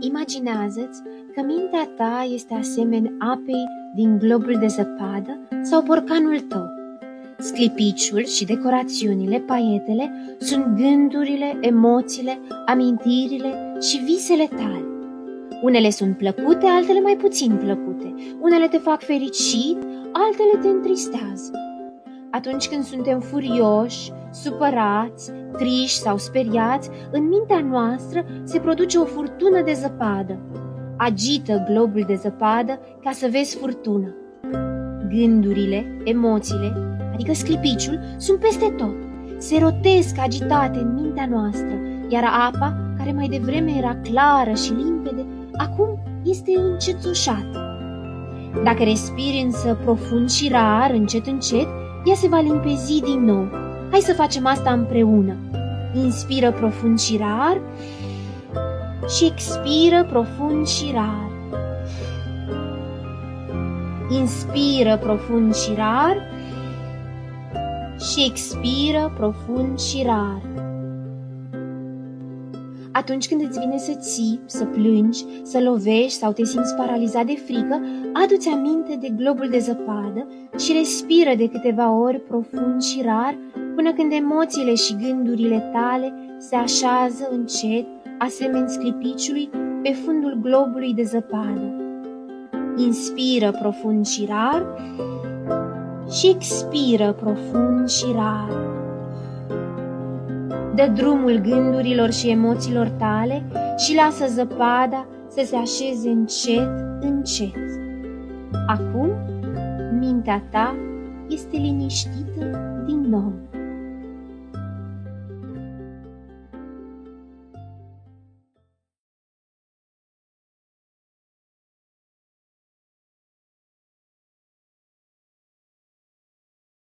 Imaginează-ți că mintea ta este asemenea apei din globul de zăpadă sau borcanul tău. Sclipiciul și decorațiunile, paietele, sunt gândurile, emoțiile, amintirile și visele tale. Unele sunt plăcute, altele mai puțin plăcute. Unele te fac fericit, altele te întristează. Atunci când suntem furioși, supărați, triși sau speriați, în mintea noastră se produce o furtună de zăpadă. Agită globul de zăpadă ca să vezi furtună. Gândurile, emoțiile, adică sclipiciul, sunt peste tot. Se rotesc agitate în mintea noastră, iar apa, care mai devreme era clară și limpede, acum este încețușată. Dacă respiri însă profund și rar, încet, încet, ea se va limpezi din nou. Hai să facem asta împreună. Inspiră profund și rar și expiră profund și rar. Inspiră profund și rar și expiră profund și rar. Atunci când îți vine să ții, să plângi, să lovești sau te simți paralizat de frică, adu-ți aminte de globul de zăpadă și respiră de câteva ori profund și rar până când emoțiile și gândurile tale se așează încet, asemeni sclipiciului, pe fundul globului de zăpadă. Inspiră profund și rar și expiră profund și rar dă drumul gândurilor și emoțiilor tale și lasă zăpada să se așeze încet, încet. Acum, mintea ta este liniștită din nou.